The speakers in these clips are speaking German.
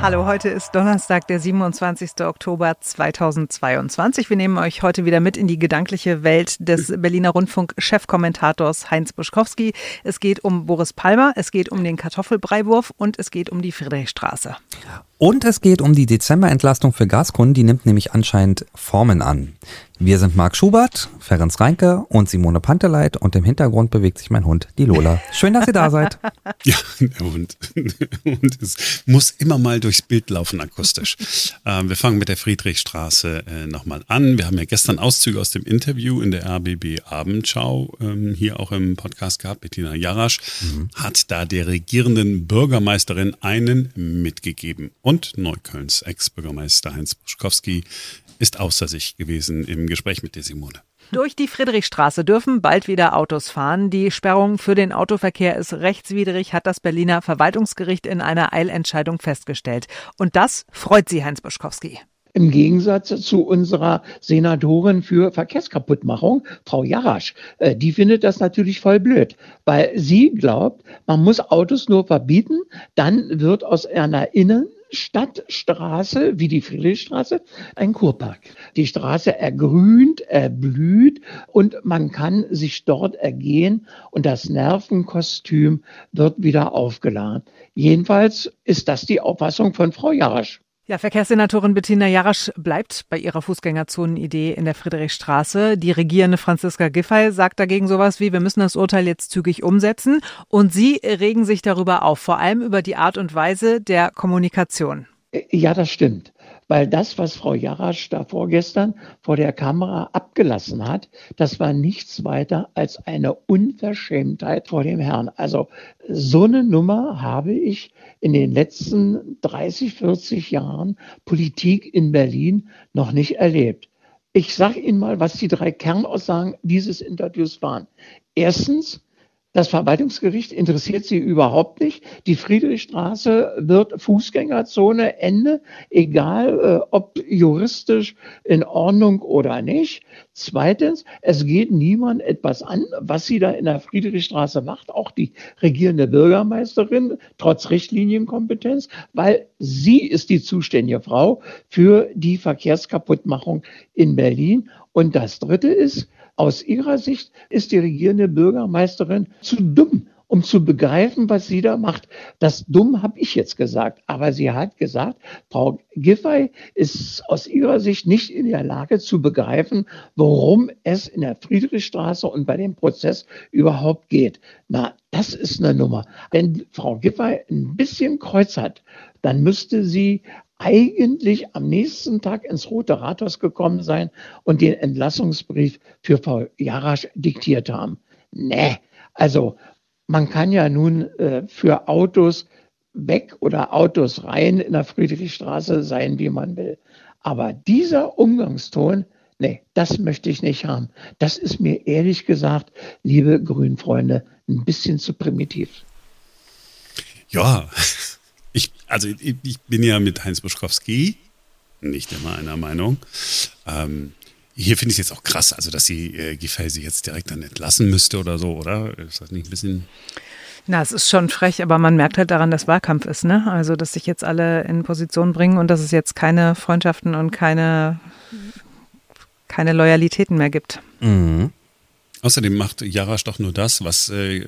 Hallo, heute ist Donnerstag, der 27. Oktober 2022. Wir nehmen euch heute wieder mit in die gedankliche Welt des Berliner Rundfunk-Chefkommentators Heinz Buschkowski. Es geht um Boris Palmer, es geht um den Kartoffelbreiwurf und es geht um die Friedrichstraße. Und es geht um die Dezemberentlastung für Gaskunden, die nimmt nämlich anscheinend Formen an. Wir sind Marc Schubert, Ferenc Reinke und Simone Panteleit und im Hintergrund bewegt sich mein Hund, die Lola. Schön, dass ihr da seid. Ja, der Hund. Und es muss immer mal durchs Bild laufen akustisch. Ähm, wir fangen mit der Friedrichstraße äh, nochmal an. Wir haben ja gestern Auszüge aus dem Interview in der RBB Abendschau ähm, hier auch im Podcast gehabt. Bettina Jarasch mhm. hat da der regierenden Bürgermeisterin einen mitgegeben. Und Neuköllns Ex-Bürgermeister Heinz Buschkowski ist außer sich gewesen im Gespräch mit der Simone. Durch die Friedrichstraße dürfen bald wieder Autos fahren. Die Sperrung für den Autoverkehr ist rechtswidrig, hat das Berliner Verwaltungsgericht in einer Eilentscheidung festgestellt. Und das freut Sie, Heinz Buschkowski. Im Gegensatz zu unserer Senatorin für Verkehrskaputtmachung, Frau Jarasch. Äh, die findet das natürlich voll blöd, weil sie glaubt, man muss Autos nur verbieten, dann wird aus einer Innen Stadtstraße wie die Friedrichstraße ein Kurpark. Die Straße ergrünt, erblüht und man kann sich dort ergehen und das Nervenkostüm wird wieder aufgeladen. Jedenfalls ist das die Auffassung von Frau Jarasch. Ja, Verkehrssenatorin Bettina Jarasch bleibt bei ihrer Fußgängerzonenidee in der Friedrichstraße. Die regierende Franziska Giffey sagt dagegen sowas wie, wir müssen das Urteil jetzt zügig umsetzen. Und Sie regen sich darüber auf, vor allem über die Art und Weise der Kommunikation. Ja, das stimmt weil das, was Frau Jarasch da vorgestern vor der Kamera abgelassen hat, das war nichts weiter als eine Unverschämtheit vor dem Herrn. Also so eine Nummer habe ich in den letzten 30, 40 Jahren Politik in Berlin noch nicht erlebt. Ich sage Ihnen mal, was die drei Kernaussagen dieses Interviews waren. Erstens, das Verwaltungsgericht interessiert sie überhaupt nicht. Die Friedrichstraße wird Fußgängerzone, Ende, egal äh, ob juristisch in Ordnung oder nicht. Zweitens, es geht niemand etwas an, was sie da in der Friedrichstraße macht, auch die regierende Bürgermeisterin, trotz Richtlinienkompetenz, weil sie ist die zuständige Frau für die Verkehrskaputtmachung in Berlin. Und das Dritte ist, aus ihrer Sicht ist die regierende Bürgermeisterin zu dumm, um zu begreifen, was sie da macht. Das dumm habe ich jetzt gesagt, aber sie hat gesagt, Frau Giffey ist aus ihrer Sicht nicht in der Lage zu begreifen, worum es in der Friedrichstraße und bei dem Prozess überhaupt geht. Na, das ist eine Nummer. Wenn Frau Giffey ein bisschen Kreuz hat, dann müsste sie eigentlich am nächsten Tag ins Rote Rathaus gekommen sein und den Entlassungsbrief für Frau Jarasch diktiert haben. Nee, also man kann ja nun äh, für Autos weg oder Autos rein in der Friedrichstraße sein, wie man will. Aber dieser Umgangston, nee, das möchte ich nicht haben. Das ist mir ehrlich gesagt, liebe Grünfreunde, ein bisschen zu primitiv. Ja, also ich, ich bin ja mit Heinz Buschkowski nicht immer einer Meinung. Ähm, hier finde ich es jetzt auch krass, also dass sie äh, Giffey sie jetzt direkt dann entlassen müsste oder so, oder? Ist das nicht ein bisschen. Na, es ist schon frech, aber man merkt halt daran, dass Wahlkampf ist, ne? Also, dass sich jetzt alle in Position bringen und dass es jetzt keine Freundschaften und keine, keine Loyalitäten mehr gibt. Mhm. Außerdem macht Jarasch doch nur das, was äh,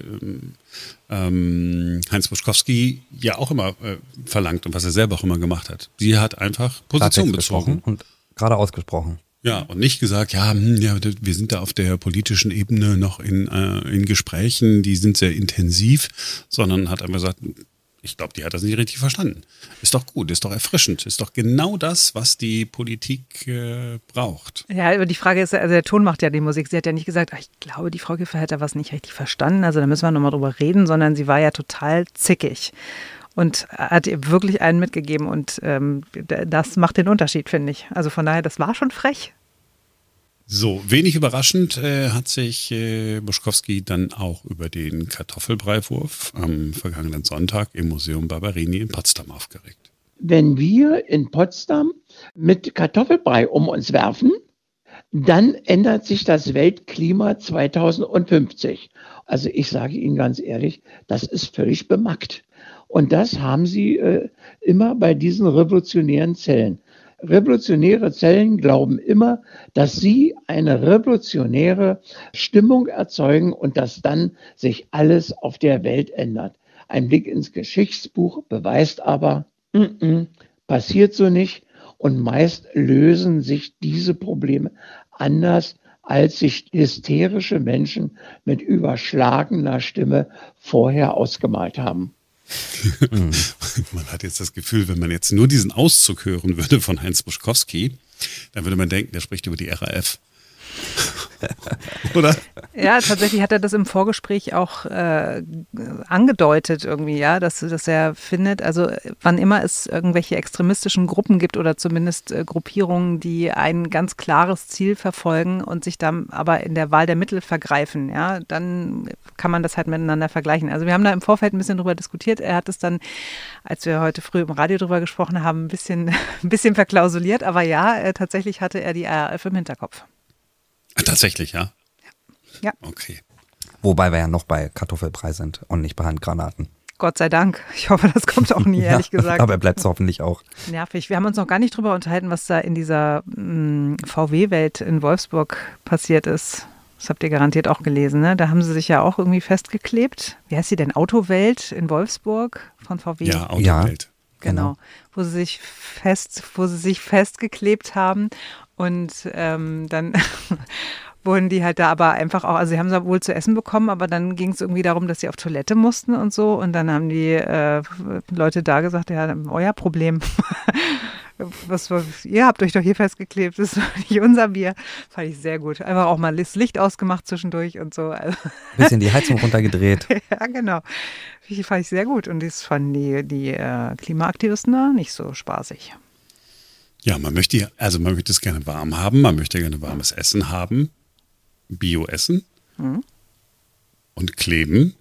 ähm, Heinz Buschkowski ja auch immer äh, verlangt und was er selber auch immer gemacht hat. Sie hat einfach Position bezogen. Und gerade ausgesprochen. Ja, und nicht gesagt, ja, hm, ja, wir sind da auf der politischen Ebene noch in, äh, in Gesprächen, die sind sehr intensiv, sondern hat einfach gesagt, ich glaube, die hat das nicht richtig verstanden. Ist doch gut, ist doch erfrischend, ist doch genau das, was die Politik äh, braucht. Ja, aber die Frage ist, also der Ton macht ja die Musik. Sie hat ja nicht gesagt, ach, ich glaube, die Frau Giffey hat da was nicht richtig verstanden, also da müssen wir nochmal drüber reden, sondern sie war ja total zickig und hat ihr wirklich einen mitgegeben und ähm, das macht den Unterschied, finde ich. Also von daher, das war schon frech. So, wenig überraschend äh, hat sich äh, Buschkowski dann auch über den Kartoffelbreiwurf am vergangenen Sonntag im Museum Barberini in Potsdam aufgeregt. Wenn wir in Potsdam mit Kartoffelbrei um uns werfen, dann ändert sich das Weltklima 2050. Also ich sage Ihnen ganz ehrlich, das ist völlig bemackt. Und das haben sie äh, immer bei diesen revolutionären Zellen. Revolutionäre Zellen glauben immer, dass sie eine revolutionäre Stimmung erzeugen und dass dann sich alles auf der Welt ändert. Ein Blick ins Geschichtsbuch beweist aber, mm -mm, passiert so nicht. Und meist lösen sich diese Probleme anders, als sich hysterische Menschen mit überschlagener Stimme vorher ausgemalt haben. man hat jetzt das Gefühl, wenn man jetzt nur diesen Auszug hören würde von Heinz Buschkowski, dann würde man denken, der spricht über die RAF. Oder? Ja, tatsächlich hat er das im Vorgespräch auch äh, angedeutet irgendwie, ja, dass, dass er findet, also wann immer es irgendwelche extremistischen Gruppen gibt oder zumindest äh, Gruppierungen, die ein ganz klares Ziel verfolgen und sich dann aber in der Wahl der Mittel vergreifen, ja, dann kann man das halt miteinander vergleichen. Also wir haben da im Vorfeld ein bisschen drüber diskutiert. Er hat es dann, als wir heute früh im Radio drüber gesprochen haben, ein bisschen, ein bisschen verklausuliert, aber ja, äh, tatsächlich hatte er die RAF im Hinterkopf. Tatsächlich, ja? Ja. Okay. Wobei wir ja noch bei Kartoffelbrei sind und nicht bei Handgranaten. Gott sei Dank. Ich hoffe, das kommt auch nie, ehrlich ja, gesagt. Aber bleibt es hoffentlich auch. Nervig. Wir haben uns noch gar nicht drüber unterhalten, was da in dieser mm, VW-Welt in Wolfsburg passiert ist. Das habt ihr garantiert auch gelesen, ne? Da haben sie sich ja auch irgendwie festgeklebt. Wie heißt sie denn? Autowelt in Wolfsburg von VW? Ja, Autowelt. Ja, genau. genau. Wo sie sich fest, wo sie sich festgeklebt haben und ähm, dann wurden die halt da aber einfach auch, also sie haben es wohl zu essen bekommen, aber dann ging es irgendwie darum, dass sie auf Toilette mussten und so. Und dann haben die äh, Leute da gesagt, ja, euer Problem. Was, was, ihr habt euch doch hier festgeklebt, das ist nicht unser Bier. Fand ich sehr gut. Einfach auch mal das Licht ausgemacht zwischendurch und so. Also Bisschen die Heizung runtergedreht. ja, genau. Fand ich sehr gut. Und das fanden die, die äh, Klimaaktivisten da nicht so spaßig. Ja, man möchte, also man möchte es gerne warm haben, man möchte gerne warmes Essen haben. Bio-Essen mhm. und kleben,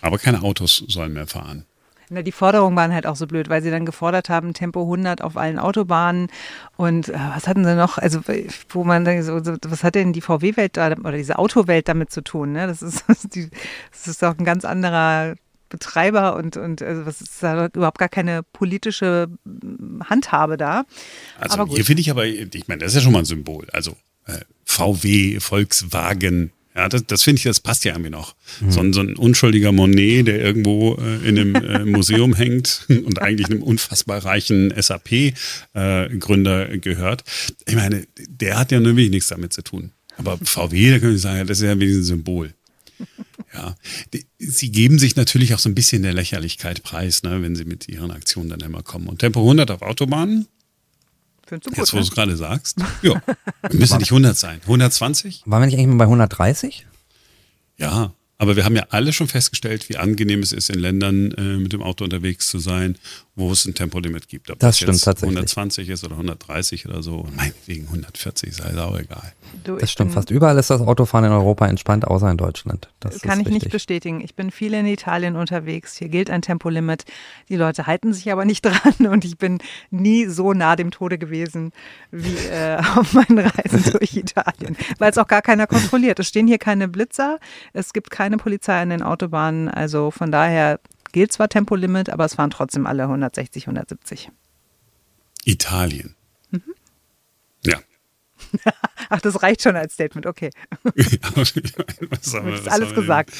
aber keine Autos sollen mehr fahren. Na, die Forderungen waren halt auch so blöd, weil sie dann gefordert haben, Tempo 100 auf allen Autobahnen. Und äh, was hatten sie noch? Also, wo man dann so, was hat denn die VW-Welt oder diese Autowelt damit zu tun? Ne? Das, ist, das ist doch ein ganz anderer Betreiber und, und also was ist da überhaupt gar keine politische Handhabe da. Also, hier finde ich aber, ich meine, das ist ja schon mal ein Symbol. Also, äh, VW, Volkswagen. Ja, das, das finde ich, das passt ja irgendwie noch. Mhm. So, ein, so ein unschuldiger Monet, der irgendwo äh, in einem äh, Museum hängt und eigentlich einem unfassbar reichen SAP-Gründer äh, gehört. Ich meine, der hat ja nur wirklich nichts damit zu tun. Aber VW, da könnte ich sagen, das ist ja wenigstens ein Symbol. Ja, die, sie geben sich natürlich auch so ein bisschen der Lächerlichkeit preis, ne, wenn sie mit ihren Aktionen dann immer kommen. Und Tempo 100 auf Autobahnen, Findest du gut, Jetzt, wo ne? du es gerade sagst. Ja, müssen nicht 100 sein. 120? Waren wir nicht eigentlich mal bei 130? Ja, aber wir haben ja alle schon festgestellt, wie angenehm es ist, in Ländern äh, mit dem Auto unterwegs zu sein wo es ein Tempolimit gibt. Ob das, stimmt tatsächlich. 120 ist oder 130 oder so. Meinetwegen 140, sei auch egal. Du, das stimmt fast. Überall ist das Autofahren in Europa entspannt, außer in Deutschland. Das kann ich richtig. nicht bestätigen. Ich bin viel in Italien unterwegs. Hier gilt ein Tempolimit. Die Leute halten sich aber nicht dran und ich bin nie so nah dem Tode gewesen wie äh, auf meinen Reisen durch Italien, weil es auch gar keiner kontrolliert. Es stehen hier keine Blitzer, es gibt keine Polizei an den Autobahnen. Also von daher gilt zwar Tempolimit, aber es fahren trotzdem alle 160, 170. Italien. Mhm. Ja. Ach, das reicht schon als Statement, okay. das ist alles gesagt.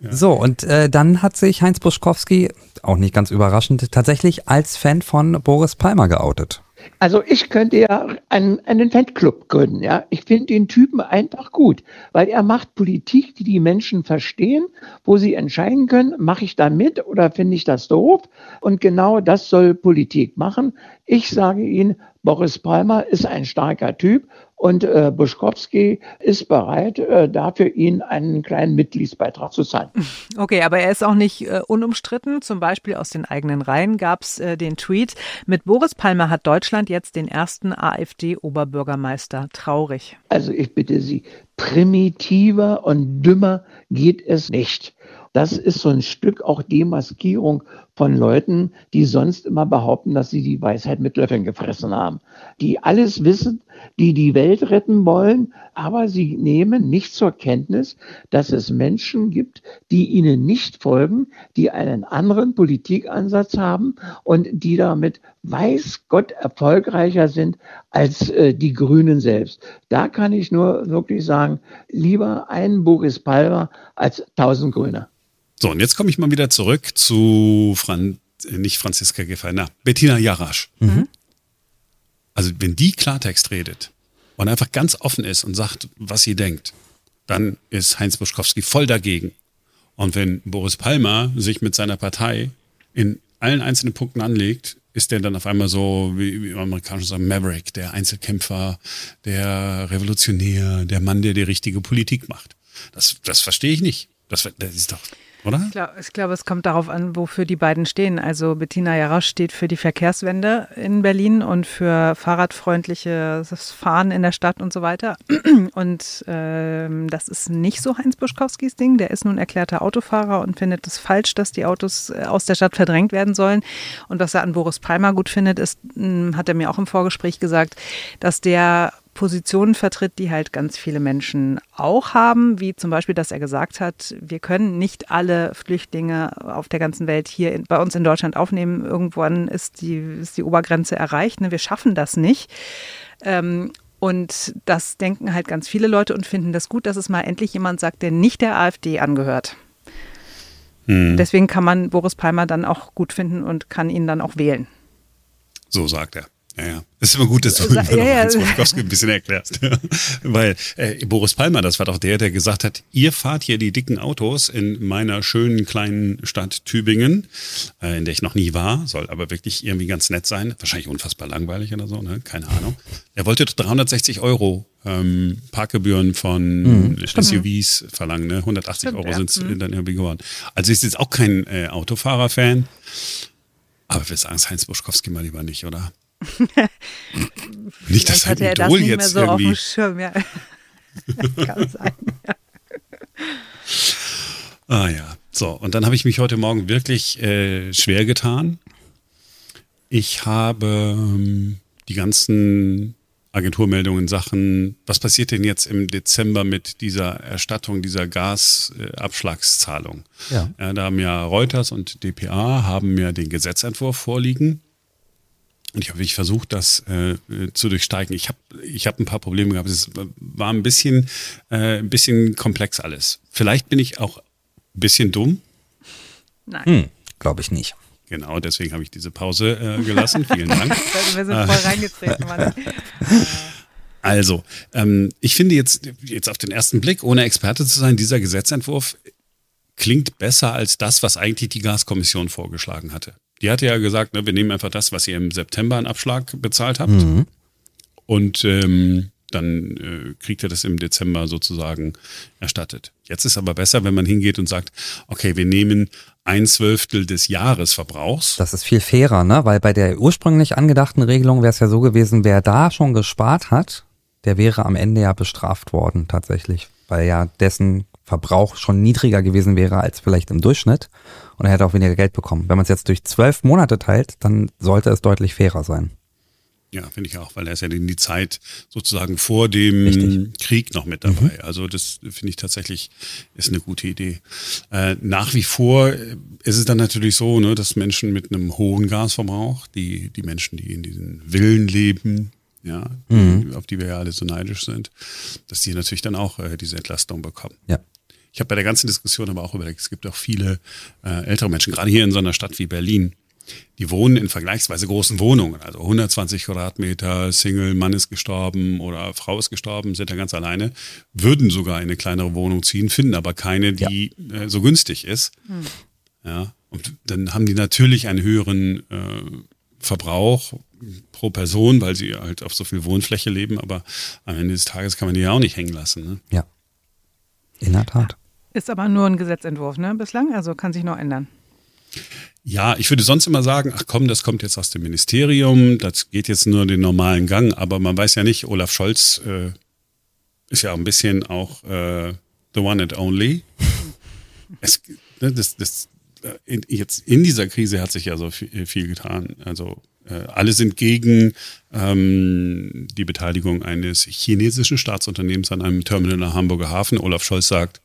Ja. So, und äh, dann hat sich Heinz Buschkowski, auch nicht ganz überraschend, tatsächlich als Fan von Boris Palmer geoutet. Also ich könnte ja einen, einen Fanclub gründen. Ja, ich finde den Typen einfach gut, weil er macht Politik, die die Menschen verstehen, wo sie entscheiden können, mache ich da mit oder finde ich das doof? Und genau das soll Politik machen. Ich sage Ihnen, Boris Palmer ist ein starker Typ und äh, Buschkowski ist bereit, äh, dafür ihn einen kleinen Mitgliedsbeitrag zu zahlen. Okay, aber er ist auch nicht äh, unumstritten. Zum Beispiel aus den eigenen Reihen gab es äh, den Tweet, mit Boris Palmer hat Deutschland jetzt den ersten AfD-Oberbürgermeister. Traurig. Also ich bitte Sie, primitiver und dümmer geht es nicht. Das ist so ein Stück auch Demaskierung von Leuten, die sonst immer behaupten, dass sie die Weisheit mit Löffeln gefressen haben, die alles wissen, die die Welt retten wollen, aber sie nehmen nicht zur Kenntnis, dass es Menschen gibt, die ihnen nicht folgen, die einen anderen Politikansatz haben und die damit weiß Gott erfolgreicher sind als äh, die Grünen selbst. Da kann ich nur wirklich sagen, lieber einen Boris Palmer als tausend Grüne. So, und jetzt komme ich mal wieder zurück zu Fran äh, nicht Franziska Giffey, na, Bettina Jarasch. Mhm. Also, wenn die Klartext redet und einfach ganz offen ist und sagt, was sie denkt, dann ist Heinz Buschkowski voll dagegen. Und wenn Boris Palmer sich mit seiner Partei in allen einzelnen Punkten anlegt, ist der dann auf einmal so, wie, wie Amerikaner sagen, Maverick, der Einzelkämpfer, der Revolutionär, der Mann, der die richtige Politik macht. Das, das verstehe ich nicht. Das, das ist doch oder? Ich glaube, glaub, es kommt darauf an, wofür die beiden stehen. Also Bettina Jarasch steht für die Verkehrswende in Berlin und für fahrradfreundliches Fahren in der Stadt und so weiter. Und ähm, das ist nicht so Heinz Buschkowskis Ding. Der ist nun erklärter Autofahrer und findet es falsch, dass die Autos äh, aus der Stadt verdrängt werden sollen. Und was er an Boris Palmer gut findet, ist, hm, hat er mir auch im Vorgespräch gesagt, dass der Positionen vertritt, die halt ganz viele Menschen auch haben, wie zum Beispiel, dass er gesagt hat, wir können nicht alle Flüchtlinge auf der ganzen Welt hier in, bei uns in Deutschland aufnehmen. Irgendwann ist die, ist die Obergrenze erreicht. Ne? Wir schaffen das nicht. Ähm, und das denken halt ganz viele Leute und finden das gut, dass es mal endlich jemand sagt, der nicht der AfD angehört. Hm. Deswegen kann man Boris Palmer dann auch gut finden und kann ihn dann auch wählen. So sagt er. Ja, ja. Es ist immer gut, dass du Sa ja, ja. Hans ein bisschen erklärst. Weil äh, Boris Palmer, das war doch der, der gesagt hat, ihr fahrt hier die dicken Autos in meiner schönen kleinen Stadt Tübingen, äh, in der ich noch nie war, soll aber wirklich irgendwie ganz nett sein. Wahrscheinlich unfassbar langweilig oder so, ne? keine Ahnung. Er wollte 360 Euro ähm, Parkgebühren von mhm. SUVs verlangen, ne? 180 Stimmt, Euro ja. sind es mhm. dann irgendwie geworden. Also ist jetzt auch kein äh, Autofahrer-Fan. Aber wir sagen es Heinz Buschkowski mal lieber nicht, oder? nicht, dass sein Idol das jetzt so irgendwie... Auf dem Schirm, ja. kann sein, ja. Ah ja, so. Und dann habe ich mich heute Morgen wirklich äh, schwer getan. Ich habe ähm, die ganzen Agenturmeldungen, Sachen, was passiert denn jetzt im Dezember mit dieser Erstattung, dieser Gasabschlagszahlung? Ja. ja. da haben ja Reuters und dpa haben mir den Gesetzentwurf vorliegen. Und ich habe wirklich versucht, das äh, zu durchsteigen. Ich habe ich hab ein paar Probleme gehabt. Es war ein bisschen, äh, ein bisschen komplex alles. Vielleicht bin ich auch ein bisschen dumm. Nein. Hm, Glaube ich nicht. Genau, deswegen habe ich diese Pause äh, gelassen. Vielen Dank. Also wir sind voll reingetreten, Mann. Also, ähm, ich finde jetzt, jetzt auf den ersten Blick, ohne Experte zu sein, dieser Gesetzentwurf klingt besser als das, was eigentlich die Gaskommission vorgeschlagen hatte. Die hatte ja gesagt, ne, wir nehmen einfach das, was ihr im September an Abschlag bezahlt habt. Mhm. Und ähm, dann äh, kriegt ihr das im Dezember sozusagen erstattet. Jetzt ist aber besser, wenn man hingeht und sagt, okay, wir nehmen ein Zwölftel des Jahresverbrauchs. Das ist viel fairer, ne? Weil bei der ursprünglich angedachten Regelung wäre es ja so gewesen, wer da schon gespart hat, der wäre am Ende ja bestraft worden tatsächlich, weil ja dessen Verbrauch schon niedriger gewesen wäre als vielleicht im Durchschnitt und er hätte auch weniger Geld bekommen. Wenn man es jetzt durch zwölf Monate teilt, dann sollte es deutlich fairer sein. Ja, finde ich auch, weil er ist ja in die Zeit sozusagen vor dem Richtig. Krieg noch mit dabei. Mhm. Also das finde ich tatsächlich ist eine gute Idee. Äh, nach wie vor ist es dann natürlich so, ne, dass Menschen mit einem hohen Gasverbrauch, die, die Menschen, die in diesen Villen leben, ja, mhm. auf die wir ja alle so neidisch sind, dass die natürlich dann auch äh, diese Entlastung bekommen. Ja. Ich habe bei der ganzen Diskussion aber auch überlegt, es gibt auch viele äh, ältere Menschen, gerade hier in so einer Stadt wie Berlin, die wohnen in vergleichsweise großen Wohnungen, also 120 Quadratmeter, Single, Mann ist gestorben oder Frau ist gestorben, sind da ganz alleine, würden sogar in eine kleinere Wohnung ziehen, finden aber keine, die ja. äh, so günstig ist. Hm. Ja, und dann haben die natürlich einen höheren äh, Verbrauch pro Person, weil sie halt auf so viel Wohnfläche leben, aber am Ende des Tages kann man die ja auch nicht hängen lassen. Ne? Ja, in der Tat. Ist aber nur ein Gesetzentwurf, ne, bislang? Also kann sich noch ändern. Ja, ich würde sonst immer sagen, ach komm, das kommt jetzt aus dem Ministerium, das geht jetzt nur den normalen Gang, aber man weiß ja nicht, Olaf Scholz äh, ist ja ein bisschen auch äh, the one and only. Es, ne, das, das äh, in, jetzt in dieser Krise hat sich ja so viel, viel getan. Also alle sind gegen ähm, die Beteiligung eines chinesischen Staatsunternehmens an einem Terminal in Hamburger Hafen. Olaf Scholz sagt,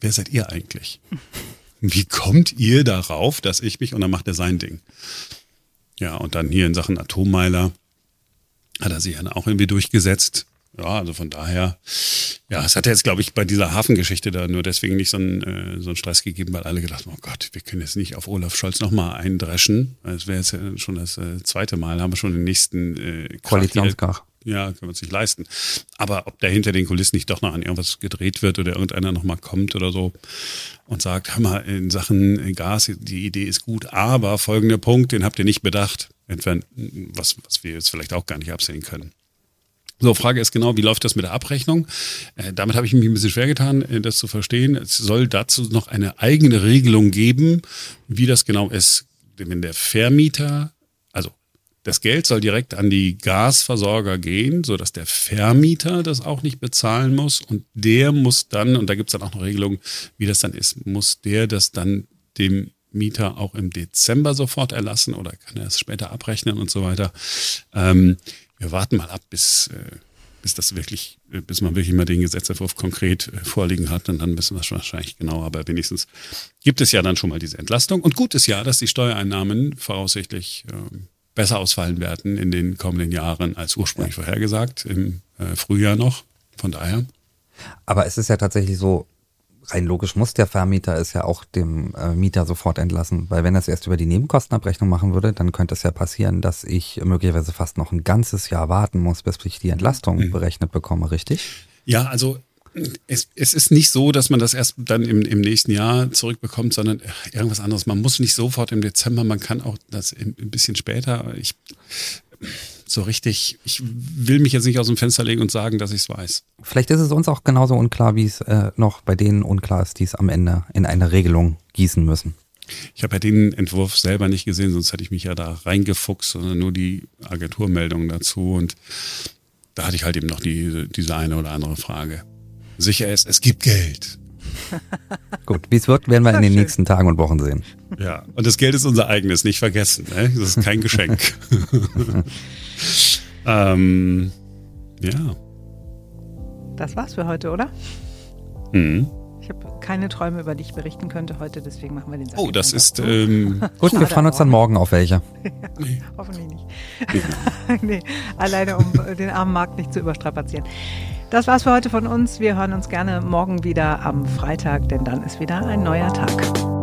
wer seid ihr eigentlich? Wie kommt ihr darauf, dass ich mich, und dann macht er sein Ding. Ja, und dann hier in Sachen Atommeiler hat er sich dann auch irgendwie durchgesetzt. Ja, also von daher, ja, es hat jetzt, glaube ich, bei dieser Hafengeschichte da nur deswegen nicht so einen, äh, so einen Stress gegeben, weil alle gedacht haben, oh Gott, wir können jetzt nicht auf Olaf Scholz nochmal eindreschen. Das wäre jetzt ja schon das äh, zweite Mal, haben wir schon den nächsten äh, Koalitionskrach. Ja, können wir uns nicht leisten. Aber ob da hinter den Kulissen nicht doch noch an irgendwas gedreht wird oder irgendeiner nochmal kommt oder so und sagt, hör mal, in Sachen Gas, die Idee ist gut, aber folgender Punkt, den habt ihr nicht bedacht. Was, was wir jetzt vielleicht auch gar nicht absehen können. So, Frage ist genau, wie läuft das mit der Abrechnung? Äh, damit habe ich mich ein bisschen schwer getan, äh, das zu verstehen. Es soll dazu noch eine eigene Regelung geben, wie das genau ist. Wenn der Vermieter, also das Geld soll direkt an die Gasversorger gehen, sodass der Vermieter das auch nicht bezahlen muss. Und der muss dann, und da gibt es dann auch eine Regelung, wie das dann ist, muss der das dann dem Mieter auch im Dezember sofort erlassen oder kann er es später abrechnen und so weiter. Ähm, wir warten mal ab, bis, äh, bis das wirklich, äh, bis man wirklich mal den Gesetzentwurf konkret äh, vorliegen hat und dann wissen wir es wahrscheinlich genau. Aber wenigstens gibt es ja dann schon mal diese Entlastung. Und gut ist ja, dass die Steuereinnahmen voraussichtlich äh, besser ausfallen werden in den kommenden Jahren als ursprünglich vorhergesagt, im äh, Frühjahr noch. Von daher. Aber es ist ja tatsächlich so, rein logisch muss der Vermieter es ja auch dem äh, Mieter sofort entlassen, weil wenn er es erst über die Nebenkostenabrechnung machen würde, dann könnte es ja passieren, dass ich möglicherweise fast noch ein ganzes Jahr warten muss, bis ich die Entlastung mhm. berechnet bekomme, richtig? Ja, also es, es ist nicht so, dass man das erst dann im, im nächsten Jahr zurückbekommt, sondern irgendwas anderes. Man muss nicht sofort im Dezember, man kann auch das ein bisschen später. Ich so richtig, ich will mich jetzt nicht aus dem Fenster legen und sagen, dass ich es weiß. Vielleicht ist es uns auch genauso unklar, wie es äh, noch bei denen unklar ist, die es am Ende in eine Regelung gießen müssen. Ich habe ja den Entwurf selber nicht gesehen, sonst hätte ich mich ja da reingefuchst, sondern nur die Agenturmeldung dazu. Und da hatte ich halt eben noch die, diese eine oder andere Frage. Sicher ist, es gibt Geld. Gut, wie es wird, werden wir in den schön. nächsten Tagen und Wochen sehen. Ja, und das Geld ist unser eigenes, nicht vergessen. Ne? Das ist kein Geschenk. ähm, ja. Das war's für heute, oder? Mhm. Ich habe keine Träume, über die ich berichten könnte heute, deswegen machen wir den Sack Oh, das ist. Ähm, Gut, wir freuen uns dann morgen auf welche. nee. Hoffentlich nicht. nee, alleine um den armen Markt nicht zu überstrapazieren. Das war's für heute von uns. Wir hören uns gerne morgen wieder am Freitag, denn dann ist wieder ein neuer Tag.